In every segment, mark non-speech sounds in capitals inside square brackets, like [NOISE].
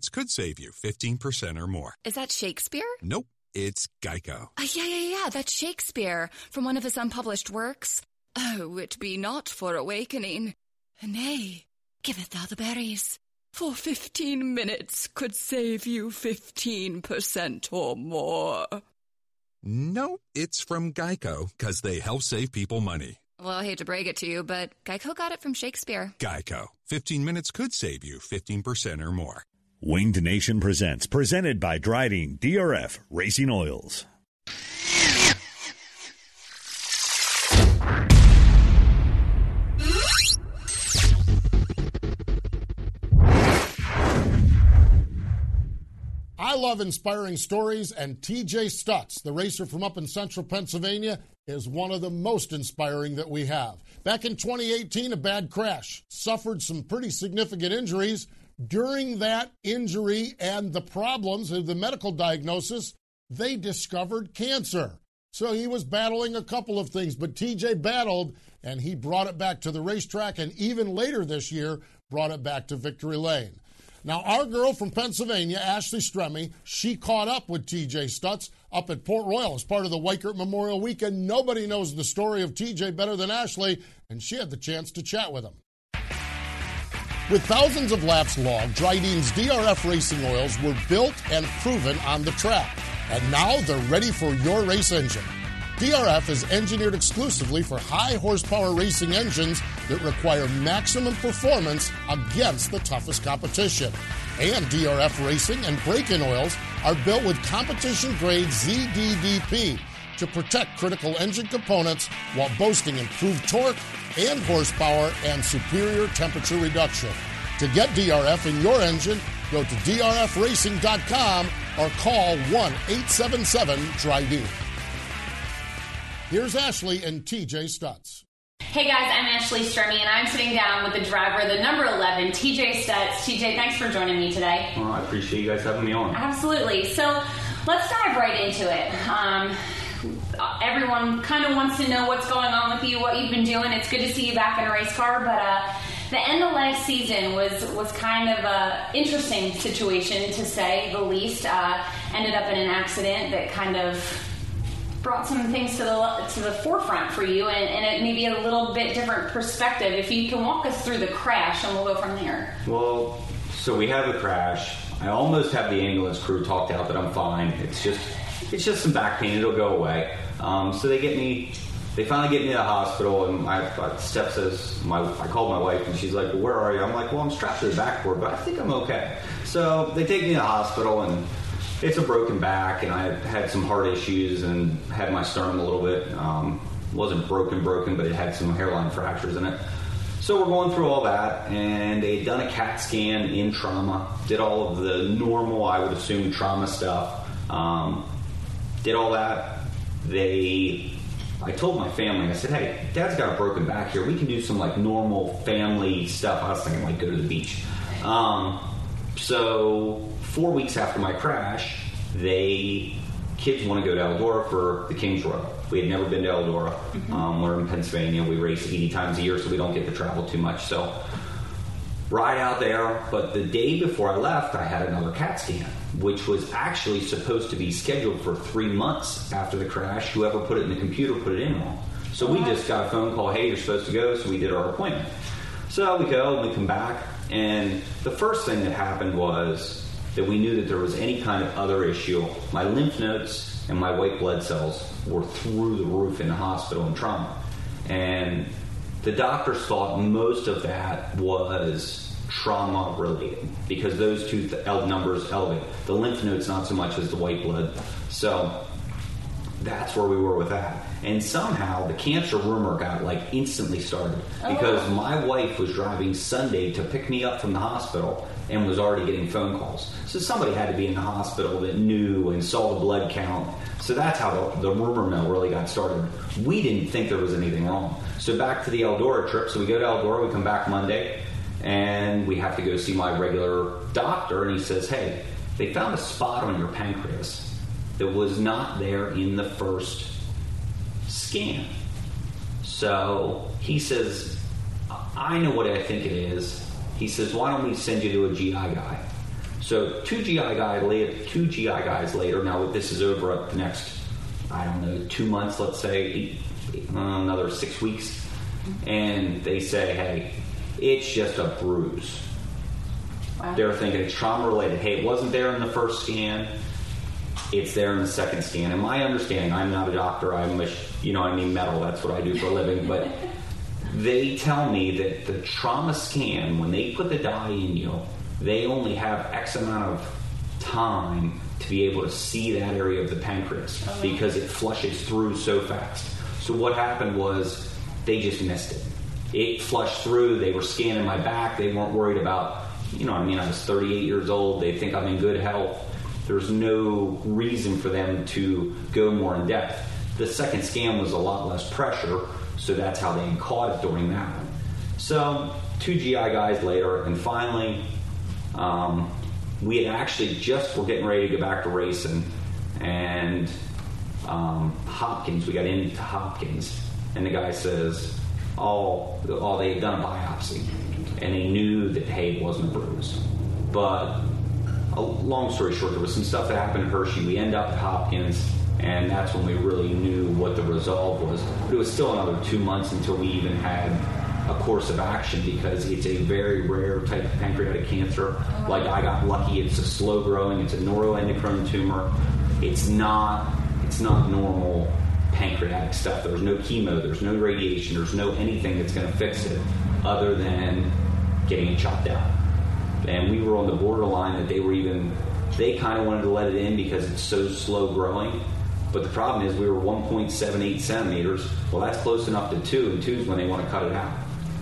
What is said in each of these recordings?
Minutes could save you 15% or more. Is that Shakespeare? Nope, it's Geico. Uh, yeah, yeah, yeah, that's Shakespeare from one of his unpublished works. Oh, it be not for awakening. Nay, giveth thou the berries. For 15 minutes could save you 15% or more. Nope, it's from Geico because they help save people money. Well, I hate to break it to you, but Geico got it from Shakespeare. Geico. 15 minutes could save you 15% or more. Winged Nation presents, presented by Drydene DRF Racing Oils. I love inspiring stories, and TJ Stutts, the racer from up in central Pennsylvania, is one of the most inspiring that we have. Back in 2018, a bad crash, suffered some pretty significant injuries. During that injury and the problems of the medical diagnosis, they discovered cancer. So he was battling a couple of things, but TJ battled and he brought it back to the racetrack and even later this year brought it back to Victory Lane. Now, our girl from Pennsylvania, Ashley Stremme, she caught up with TJ Stutts up at Port Royal as part of the Weikert Memorial Weekend. Nobody knows the story of TJ better than Ashley, and she had the chance to chat with him. With thousands of laps logged, Drydene's DRF racing oils were built and proven on the track. And now they're ready for your race engine. DRF is engineered exclusively for high horsepower racing engines that require maximum performance against the toughest competition. And DRF racing and braking oils are built with competition grade ZDDP to protect critical engine components while boasting improved torque and horsepower and superior temperature reduction. To get DRF in your engine, go to drfracing.com or call 1 877 DRYD. Here's Ashley and TJ Stutts. Hey guys, I'm Ashley Stremme, and I'm sitting down with the driver, the number 11, TJ Stutts. TJ, thanks for joining me today. Well, I appreciate you guys having me on. Absolutely. So let's dive right into it. Um, everyone kind of wants to know what's going on with you, what you've been doing. It's good to see you back in a race car, but uh, the end of last season was was kind of a interesting situation to say the least. Uh, ended up in an accident that kind of brought some things to the to the forefront for you, and, and it may be a little bit different perspective. If you can walk us through the crash, and we'll go from there. Well, so we have a crash. I almost have the ambulance crew talked out that I'm fine. It's just it's just some back pain. It'll go away. Um, so they get me. They finally get me to the hospital, and my, my step says, my, I called my wife, and she's like, well, "Where are you?" I'm like, "Well, I'm strapped to the backboard, but I think I'm okay." So they take me to the hospital, and it's a broken back, and I had some heart issues and had my sternum a little bit. Um, wasn't broken, broken, but it had some hairline fractures in it. So we're going through all that, and they had done a CAT scan in trauma, did all of the normal, I would assume, trauma stuff. Um, did all that. They, I told my family, I said, "Hey, Dad's got a broken back here. We can do some like normal family stuff." I was thinking like go to the beach. Um, so four weeks after my crash, they kids want to go to Eldora for the Kings Royal. We had never been to Eldora. Mm-hmm. Um, we're in Pennsylvania. We race 80 times a year, so we don't get to travel too much. So ride out there. But the day before I left, I had another CAT scan, which was actually supposed to be scheduled for three months after the crash. Whoever put it in the computer put it in wrong. So we just got a phone call, hey, you're supposed to go. So we did our appointment. So we go and we come back. And the first thing that happened was that we knew that there was any kind of other issue. My lymph nodes and my white blood cells were through the roof in the hospital in trauma. And the doctors thought most of that was trauma related because those two th- numbers elevate. The lymph nodes not so much as the white blood. So that's where we were with that. And somehow the cancer rumor got like instantly started oh. because my wife was driving Sunday to pick me up from the hospital and was already getting phone calls. So somebody had to be in the hospital that knew and saw the blood count. So that's how the, the rumor mill really got started. We didn't think there was anything wrong. So back to the Eldora trip. So we go to Eldora, we come back Monday, and we have to go see my regular doctor, and he says, Hey, they found a spot on your pancreas that was not there in the first scan. So he says, I know what I think it is. He says, Why don't we send you to a GI guy? So two GI guy later, two GI guys later. Now this is over up the next, I don't know, two months. Let's say eight, another six weeks, and they say, "Hey, it's just a bruise." They're thinking it's trauma related. Hey, it wasn't there in the first scan. It's there in the second scan. And my understanding, I'm not a doctor. I'm a, you know, I mean metal. That's what I do for a living. But [LAUGHS] they tell me that the trauma scan, when they put the dye in you, they only have X amount of time to be able to see that area of the pancreas oh, because it flushes through so fast. So what happened was they just missed it. It flushed through. They were scanning my back. They weren't worried about, you know, I mean, I was 38 years old. They think I'm in good health. There's no reason for them to go more in depth. The second scan was a lot less pressure, so that's how they caught it during that one. So, two GI guys later, and finally, um, we had actually just were getting ready to go back to racing, and um, Hopkins, we got into Hopkins, and the guy says, "Oh, oh, they had done a biopsy, and they knew that hey, it wasn't a bruise." But long story short, there was some stuff that happened at Hershey. We end up at Hopkins, and that's when we really knew what the resolve was. But it was still another two months until we even had a course of action because it's a very rare type of pancreatic cancer. Like I got lucky, it's a slow growing, it's a neuroendocrine tumor. It's not it's not normal pancreatic stuff. There's no chemo, there's no radiation, there's no anything that's going to fix it other than getting it chopped out. And we were on the borderline that they were even they kind of wanted to let it in because it's so slow growing. But the problem is we were 1.78 centimeters. Well, that's close enough to two, and two is when they want to cut it out.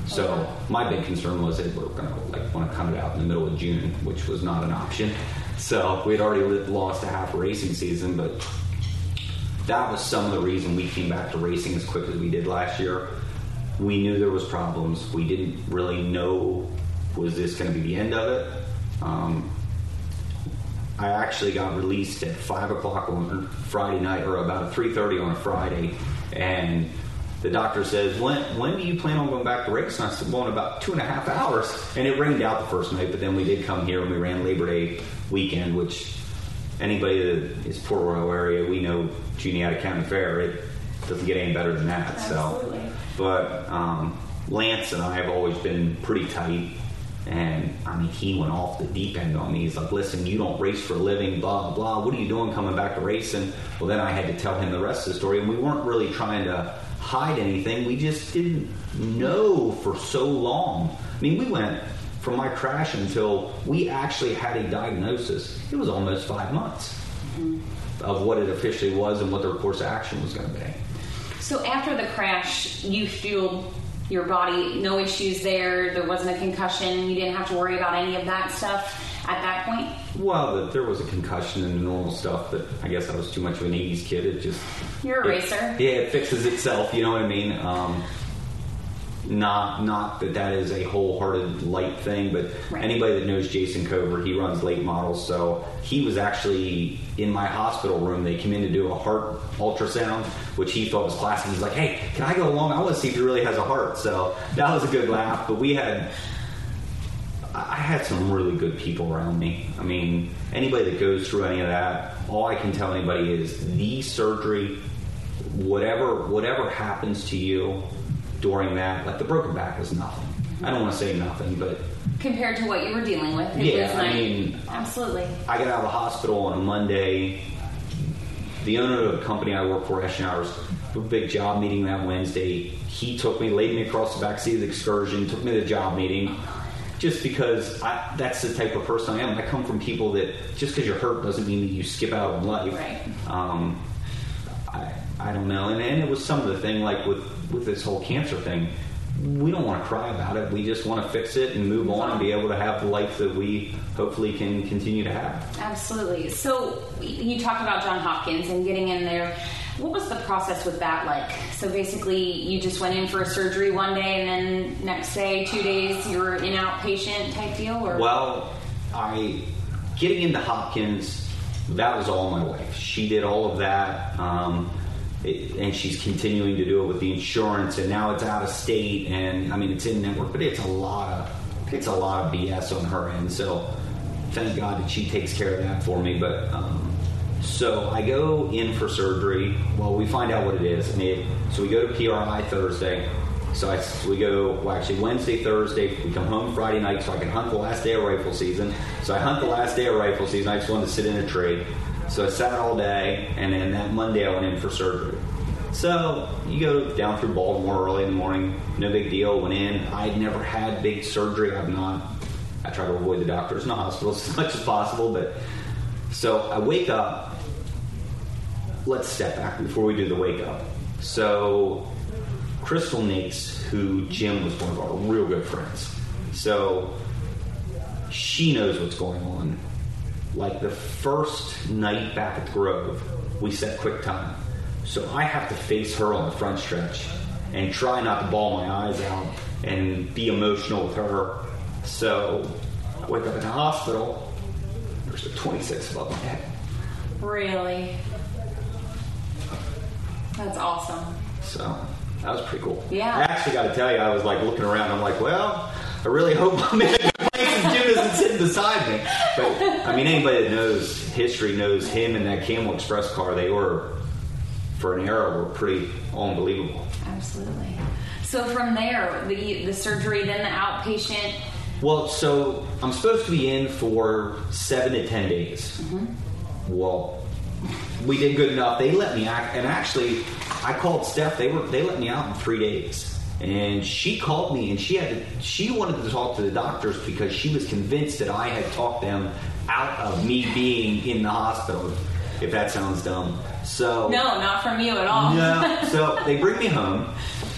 So my big concern was that we were going to like want to cut it out in the middle of June, which was not an option. So we had already lost a half racing season, but that was some of the reason we came back to racing as quick as we did last year. We knew there was problems. We didn't really know was this going to be the end of it. Um, I actually got released at five o'clock on Friday night, or about three thirty on a Friday, and the doctor says, "When when do you plan on going back to race?" And I said, "Well, in about two and a half hours." And it rained out the first night, but then we did come here and we ran Labor Day weekend, which anybody that is Port Royal area, we know Juniata County Fair. It doesn't get any better than that. So, but um, Lance and I have always been pretty tight. And I mean, he went off the deep end on me. He's like, listen, you don't race for a living, blah, blah, blah. What are you doing coming back to racing? Well, then I had to tell him the rest of the story. And we weren't really trying to hide anything. We just didn't know for so long. I mean, we went from my crash until we actually had a diagnosis. It was almost five months mm-hmm. of what it officially was and what the course of action was going to be. So after the crash, you fueled your body, no issues there. There wasn't a concussion. You didn't have to worry about any of that stuff at that point. Well, the, there was a concussion and the normal stuff, but I guess I was too much of an 80s kid. It just. You're a it- racer. Yeah, it fixes itself, you know what I mean? Um, not not that that is a wholehearted light thing, but Right. anybody that knows Jason Covert, he runs late models, so he was actually in my hospital room. They came in to do a heart ultrasound, which he thought was classic. He's like, "Hey, can I go along? I want to see if he really has a heart." So that was a good laugh. But we had I had some really good people around me. I mean, anybody that goes through any of that, all I can tell anybody is the surgery, whatever whatever happens to you during that, like the broken back was nothing. I don't want to say nothing, but Compared to what you were dealing with, it Yeah, I mean- absolutely. I got out of the hospital on a Monday. The owner of the company I work for, Eschenauer's, a big job meeting that Wednesday. He took me, laid me across the back seat of the excursion, took me to the job meeting. Just because I, that's the type of person I am. I come from people that just because you're hurt doesn't mean that you skip out on life. Right. Um, I, don't know. And, and it was some of the thing, like with, with this whole cancer thing, we don't want to cry about it. We just want to fix it and move on and be able to have the life that we hopefully can continue to have. Absolutely. So you talked about John Hopkins and getting in there. What was the process with that like? So basically, you just went in for a surgery one day, and then next day, two days, you were in outpatient type deal, or Well, I getting into Hopkins, that was all my wife. She did all of that, um, it, and she's continuing to do it with the insurance. And now it's out of state, and I mean it's in network, but it's a lot of it's a lot of BS on her end. So thank God that she takes care of that for me. But um, so I go in for surgery. Well, we find out what it is. I mean, so we go to PRI Thursday. So I, we go, well, actually Wednesday, Thursday. We come home Friday night so I can hunt the last day of rifle season. So I hunt the last day of rifle season. I just wanted to sit in a tree. So I sat all day, and then that Monday I went in for surgery. So you go down through Baltimore early in the morning, no big deal. Went in. I'd never had big surgery. I've not. I try to avoid the doctors and the hospitals [LAUGHS] as much as possible, but so I wake up. Let's step back before we do the wake up. So Crystal Nates, who Jim was one of our real good friends, so she knows what's going on. Like the first night back at the Grove, we set quick time. So I have to face her on the front stretch and try not to bawl my eyes out and be emotional with her. So I wake up in the hospital. There's a 26 above my head. really? That's awesome. So that was pretty cool. Yeah. I actually got to tell you, I was like looking around. I'm like, well, I really hope I'm in [LAUGHS] isn't sitting beside me. But I mean, anybody that knows history knows him and that Camel Express car. They were, for an era, were pretty unbelievable. Absolutely. So from there, the the surgery, then the outpatient. Well, so I'm supposed to be in for seven to ten days. Mm-hmm. Well, we did good enough. They let me act, and actually, I called Steph. They were they let me out in three days, and she called me, and she had to, she wanted to talk to the doctors because she was convinced that I had talked them out of me being in the hospital. If that sounds dumb, so No, not from you at all. no. [LAUGHS] So they bring me home,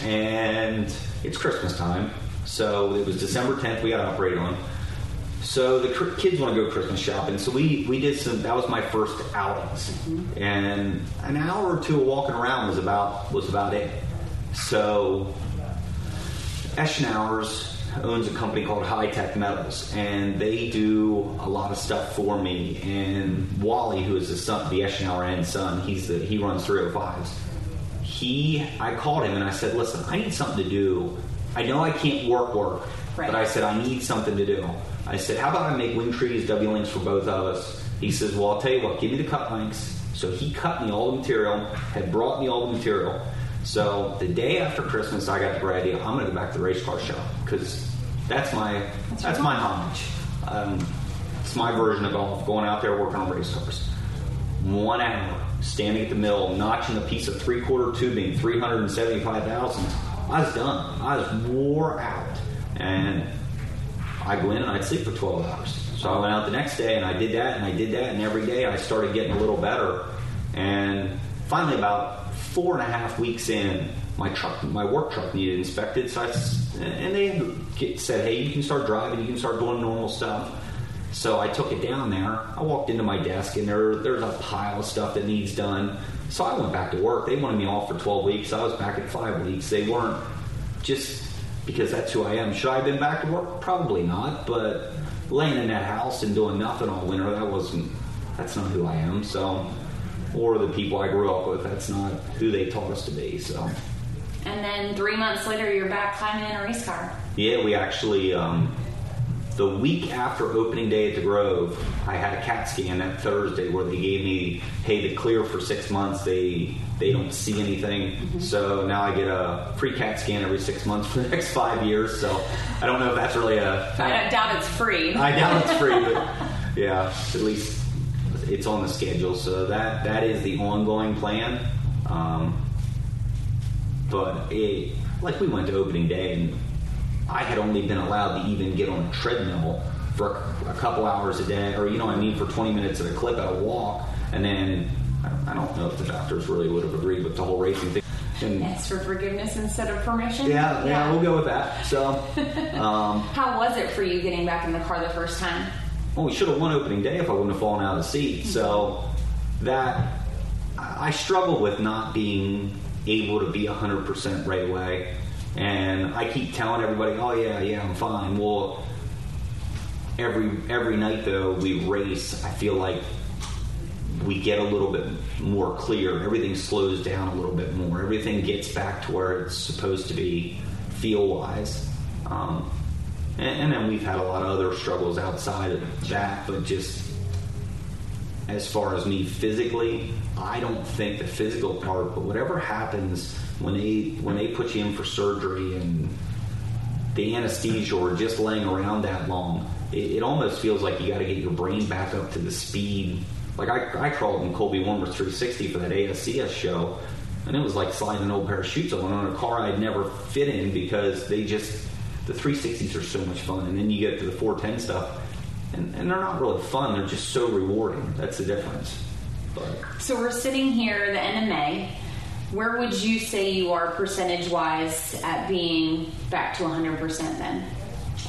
and it's Christmas time. So it was December 10th. We got operated on. So the cr- kids want to go Christmas shopping. So we we did some. That was my first outings, mm-hmm. and an hour or two of walking around was about was about it. So Eschenauer's owns a company called High Tech Metals, and they do a lot of stuff for me. And Wally, who is the son, the Eschenauer and son, he's the he runs 305s. He, I called him and I said, "Listen, I need something to do. I know I can't work work, but I said I need something to do. I said, how about I make wing trees, W links for both of us? He says, well, I'll tell you what, give me the cut links. So he cut me all the material, had brought me all the material. So the day after Christmas, I got the great idea. I'm going to go back to the race car shop because that's my that's, my homage. Um, it's my version of golf, going out there working on race cars. One hour standing at the mill, notching a piece of three quarter tubing, three hundred and seventy five thousand. I was done. I was wore out, and I go in and I'd sleep for 12 hours. So I went out the next day and I did that and I did that, and every day I started getting a little better. And finally, about four and a half weeks in, my truck, my work truck needed inspected. So I, and they said, "Hey, you can start driving. You can start doing normal stuff." So I took it down there. I walked into my desk and there there's a pile of stuff that needs done. So I went back to work. They wanted me off for 12 weeks. I was back at five weeks. They weren't just because that's who I am. Should I have been back to work? Probably not. But laying in that house and doing nothing all winter, that wasn't. That's not who I am. So, or the people I grew up with, that's not who they taught us to be. So, And then three months later, you're back climbing in a race car. yeah, we actually. Um, the week after opening day at the Grove, I had a CAT scan that Thursday where they gave me, hey, the clear for six months. They they don't see anything, so now I get a free CAT scan every six months for the next five years. So I don't know if that's really a. I doubt it's free. I doubt it's free, [LAUGHS] but yeah, at least it's on the schedule. So that that is the ongoing plan. Um, but it, like we went to opening day and I had only been allowed to even get on a treadmill for a, a couple hours a day, or you know what I mean, for 20 minutes at a clip at a walk, and then I, I don't know if the doctors really would have agreed with the whole racing thing. And, Ask for forgiveness instead of permission. yeah, yeah, we'll go with that. So, [LAUGHS] um, How was it for you getting back in the car the first time? Well, we should have won opening day if I wouldn't have fallen out of the seat. So that I I struggle with not being able to be 100% right away. And I keep telling everybody, "Oh yeah, yeah, I'm fine." Well, every every night though we race, I feel like we get a little bit more clear. Everything slows down a little bit more. Everything gets back to where it's supposed to be, feel wise. Um, and, and then we've had a lot of other struggles outside of that, but just as far as me physically, I don't think the physical part, but whatever happens when they when they put you in for surgery and the anesthesia or just laying around that long, it, it almost feels like you got to get your brain back up to the speed. Like I, I crawled in Colby Womer's 360 for that ASCS show, and it was like sliding an old pair of shoes on on a car I'd never fit in because they just the 360s are so much fun, and then you get to the 410 stuff, and, and they're not really fun. They're just so rewarding. That's the difference. But So we're sitting here the end of May. Where would you say you are percentage wise at being back to 100% then?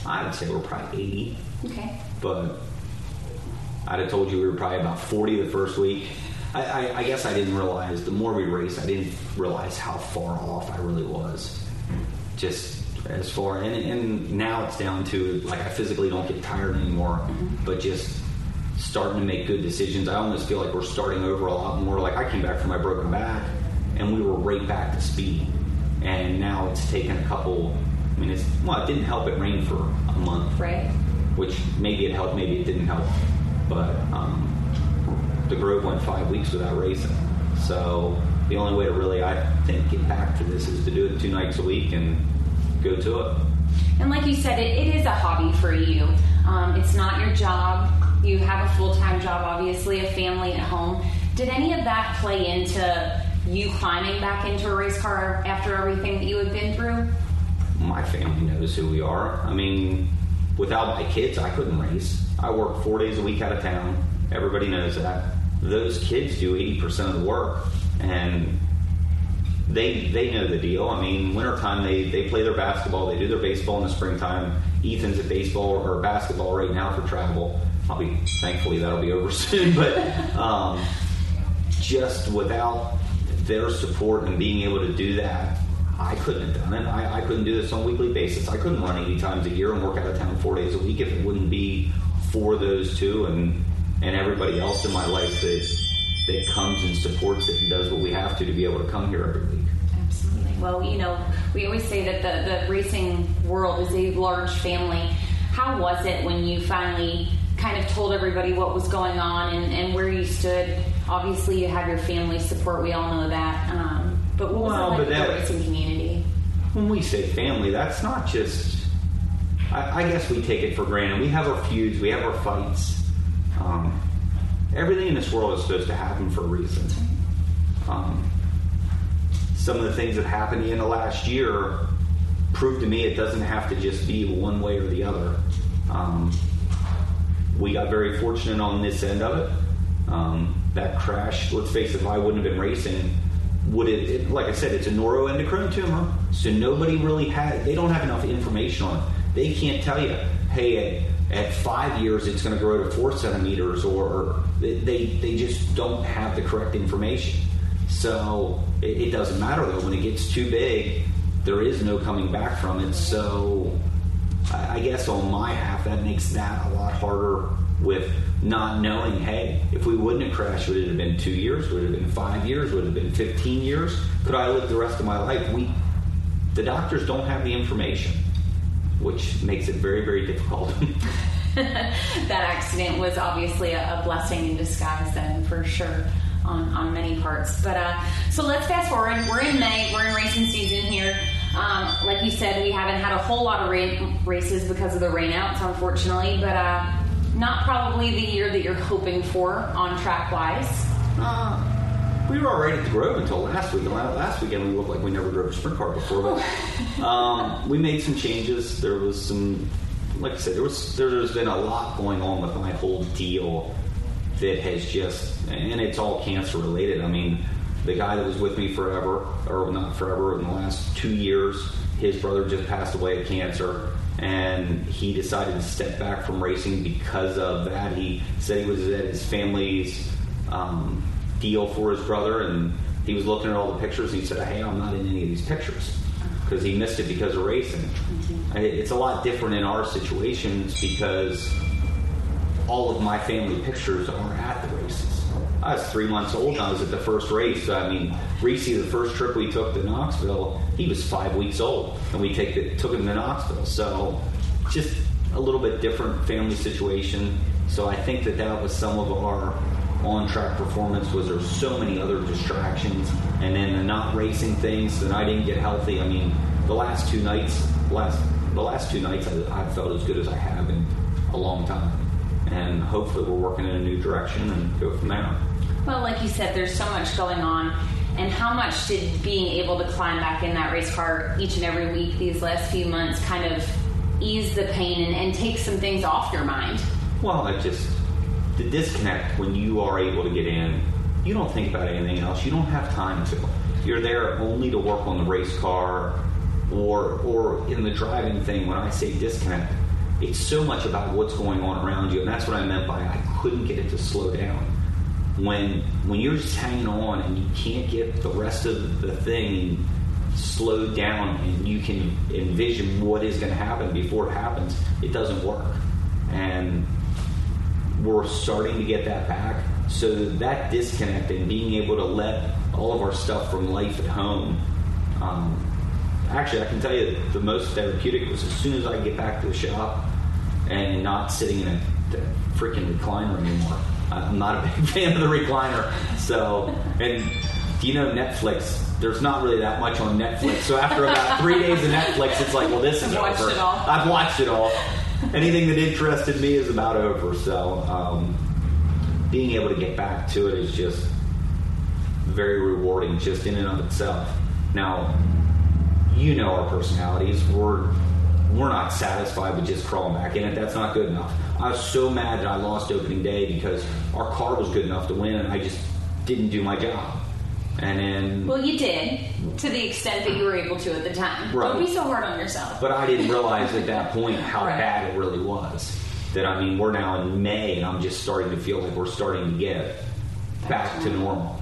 I would say we're probably 80, Okay. but I'd have told you we were probably about 40 the first week. I, I, I guess I didn't realize the more we raced, I didn't realize how far off I really was. Just as far, and, and now it's down to like I physically don't get tired anymore, but just starting to make good decisions. I almost feel like we're starting over a lot more. Like I came back from my broken back, and we were right back to speed. And now it's taken a couple. I mean, it's well, it didn't help. It rained for a month, Right. which maybe it helped, maybe it didn't help. But um, the Grove went five weeks without racing, so the only way to really, I think, get back to this is to do it two nights a week and go to it. And like you said, it, it is a hobby for you. Um, it's not your job. You have a full time job, obviously, a family at home. Did any of that play into you climbing back into a race car after everything that you had been through? my family knows who we are. I mean, without my kids, I couldn't race. I work four days a week out of town. Everybody knows that. Those kids do 80% of the work, and they they know the deal. I mean, wintertime, they, they play their basketball, they do their baseball in the springtime. Ethan's at baseball or basketball right now for travel. I'll be, thankfully, that'll be over [LAUGHS] soon, but um, just without their support and being able to do that, I couldn't have done it. I, I couldn't do this on a weekly basis. I couldn't run 80 times a year and work out of town four days a week if it wouldn't be for those two and and everybody else in my life that that comes and supports it and does what we have to to be able to come here every week. Absolutely. Well, you know, we always say that the, the racing world is a large family. How was it when you finally kind of told everybody what was going on and, and where you stood? Obviously, you have your family support. We all know that. Um, but what was Well, it like that- the racing community? When we say family, that's not just. I, I guess we take it for granted. We have our feuds, we have our fights. Um, everything in this world is supposed to happen for a reason. Um, some of the things that happened in the last year prove to me it doesn't have to just be one way or the other. Um, we got very fortunate on this end of it. Um, that crash, let's face it, if I wouldn't have been racing, would it, it, like I said, it's a neuroendocrine tumor, so nobody really had, they don't have enough information on it. They can't tell you, hey, at, five years it's going to grow to four centimeters, or, they, they just don't have the correct information. So it, it doesn't matter though, when it gets too big, there is no coming back from it. So I I guess on my half, that makes that a lot harder with not knowing, hey, if we wouldn't have crashed, would it have been two years? Would it have been five years? Would it have been 15 years? Could I live the rest of my life? We, the doctors don't have the information. Which makes it very, very difficult. [LAUGHS] that accident was obviously a, a, blessing in disguise, then for sure. On, on many parts, but uh, so let's fast forward. We're in May. We're in racing season here. Um, like you said, we haven't had a whole lot of ra- races because of the rainouts, unfortunately. But uh, not probably the year that you're hoping for on track wise. Uh, we were all right at the Grove until last week. Last weekend, we looked like we never drove a sprint car before. But um, we made some changes. There was some like I said, there was there's been a lot going on with my whole deal that has just and it's all cancer related. I mean, the guy that was with me forever, or not forever, in the last two years, his brother just passed away of cancer, and he decided to step back from racing because of that. He said he was at his family's um, deal for his brother, and he was looking at all the pictures, and he said, "Hey, I'm not in any of these pictures." because he missed it because of racing. Mm-hmm. It's a lot different in our situations because all of my family pictures are at the races. I was three months old and I was at the first race. I mean, Reese, the first trip we took to Knoxville, he was five weeks old, and we take the, took him to Knoxville. So, just a little bit different family situation. So I think that that was some of our on track performance was there so many other distractions and then the not racing things that I didn't get healthy. I mean, the last two nights, last the last two nights, I, I felt as good as I have in a long time, and hopefully we're working in a new direction and go from there. Well, like you said, there's so much going on. And how much did being able to climb back in that race car each and every week these last few months kind of ease the pain and, and take some things off your mind? Well, I just the disconnect when you are able to get in, you don't think about anything else. You don't have time to. You're there only to work on the race car or or in the driving thing when I say disconnect, it's so much about what's going on around you. And that's what I meant by I couldn't get it to slow down. When when you're just hanging on and you can't get the rest of the thing slowed down and you can envision what is going to happen before it happens, it doesn't work. And we're starting to get that back. So that disconnect and being able to let all of our stuff from life at home. Um, actually, I can tell you the most therapeutic was as soon as I get back to the shop and not sitting in a, a freaking recliner anymore. I'm not a big [LAUGHS] fan of the recliner. So, and you know Netflix? There's not really that much on Netflix. So after about three days of Netflix, it's like, well, this is I've over. I've watched it all anything that interested me is about over. So um, being able to get back to it is just very rewarding, just in and of itself. Now, you know our personalities. We're we're not satisfied with just crawling back in it. That's not good enough. I was so mad that I lost opening day because our car was good enough to win, and I just didn't do my job. And then. Well, you did to the extent that you were able to at the time. Right. Don't be so hard on yourself. But I didn't realize at that point [LAUGHS] how right. bad it really was. That I mean, we're now in May, and I'm just starting to feel like we're starting to get back to normal,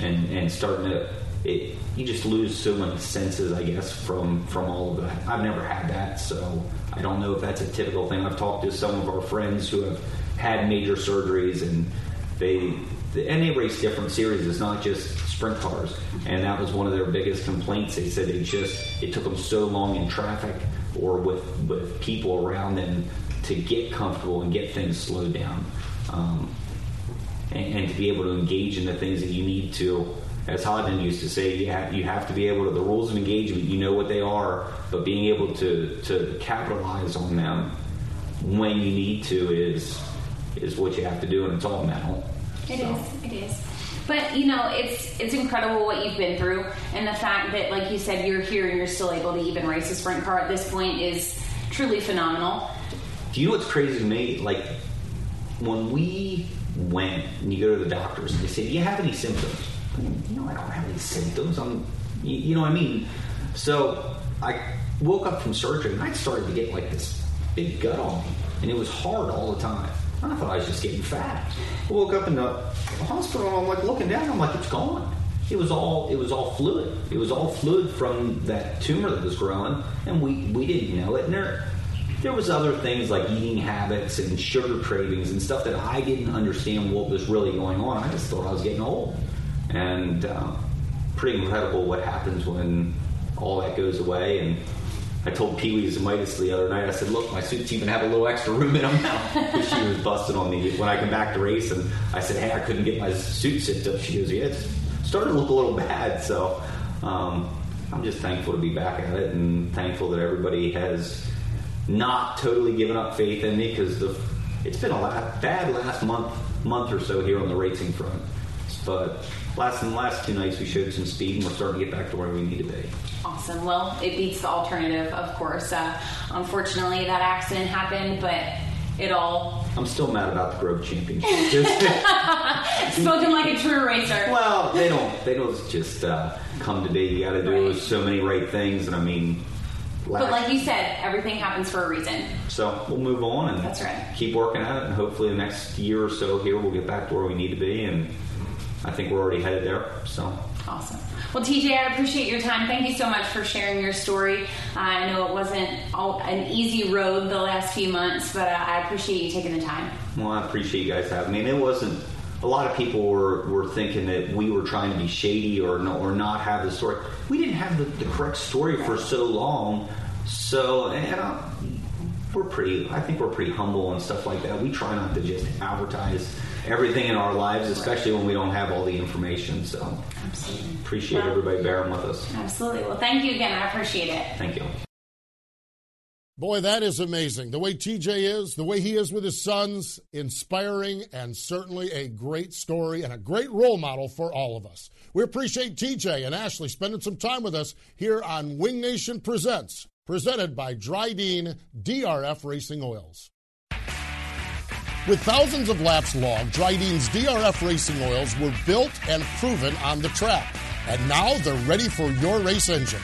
and and starting to. It, you just lose so many senses, I guess, from from all of that. I've never had that, so I don't know if that's a typical thing. I've talked to some of our friends who have had major surgeries, and they and they race different series. It's not just sprint cars, and that was one of their biggest complaints. They said they just it took them so long in traffic or with with people around them to get comfortable and get things slowed down, um, and, and, to be able to engage in the things that you need to. As Hodden used to say, you have, you have to be able to the rules of engagement. You know what they are, but being able to to capitalize on them when you need to is is what you have to do, and it's all mental. It so. is. It is. But you know, it's it's incredible what you've been through, and the fact that, like you said, you're here and you're still able to even race a sprint car at this point is truly phenomenal. Do you know what's crazy to me? Like when we went and you go to the doctors and they say, "Do you have any symptoms?" you know, I don't have any symptoms. I'm, you, you know what I mean? So I woke up from surgery and I started to get like this big gut on me, and it was hard all the time. I thought I was just getting fat. I woke up in the hospital and I'm like looking down. I'm like, it's gone. It was all it was all fluid. It was all fluid from that tumor that was growing, and we we didn't know it. And there there was other things like eating habits and sugar cravings and stuff that I didn't understand what was really going on. I just thought I was getting old, and uh, pretty incredible what happens when all that goes away and I told Pee Wee's and Midas the other night, I said, look, my suits even have a little extra room in them now. [LAUGHS] Because she was busting on me when I come back to race. And I said, hey, I couldn't get my suit zipped up. She goes, yeah, it's starting to look a little bad. So um, I'm just thankful to be back at it and thankful that everybody has not totally given up faith in me because it's been a bad last month month or so here on the racing front. But last and last two nights we showed some speed and we're starting to get back to where we need to be. Awesome. Well, it beats the alternative, of course. Uh, unfortunately, that accident happened, but it all. I'm still mad about the Grove Championship. [LAUGHS] [LAUGHS] Spoken like a true racer. Well, they don't. They don't just uh, come to be. You got to do right. so many right things, and I mean. Last. But like you said, everything happens for a reason. So we'll move on and That's right. keep working at it, and hopefully the next year or so here we'll get back to where we need to be, and I think we're already headed there. So awesome. Well, TJ, I appreciate your time. Thank you so much for sharing your story. Uh, I know it wasn't an easy road the last few months, but uh, I appreciate you taking the time. Well, I appreciate you guys having me. And it wasn't. A lot of people were, were thinking that we were trying to be shady or no, or not have the story. We didn't have the, the correct story for so long. So, and uh, we're pretty. I think we're pretty humble and stuff like that. We try not to just advertise everything in our lives, especially when we don't have all the information. So, absolutely appreciate well, everybody bearing with us. Absolutely. Well, thank you again. I appreciate it. Thank you. Boy, that is amazing. The way TJ is, the way he is with his sons, inspiring and certainly a great story and a great role model for all of us. We appreciate TJ and Ashley spending some time with us here on Wing Nation Presents, presented by Drydene DRF Racing Oils. With thousands of laps logged, Drydene's DRF racing oils were built and proven on the track, and now they're ready for your race engine.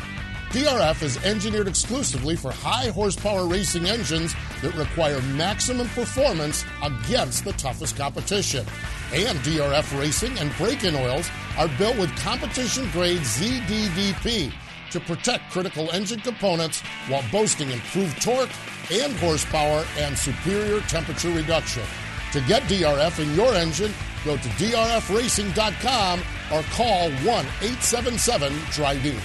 DRF is engineered exclusively for high horsepower racing engines that require maximum performance against the toughest competition. And DRF racing and break in oils are built with competition grade ZDDP to protect critical engine components while boasting improved torque and horsepower and superior temperature reduction. To get DRF in your engine, go to drfracing.com or call 1 877 DRY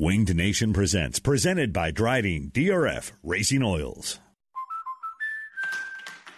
Winged Nation presents, presented by Driving DRF Racing Oils.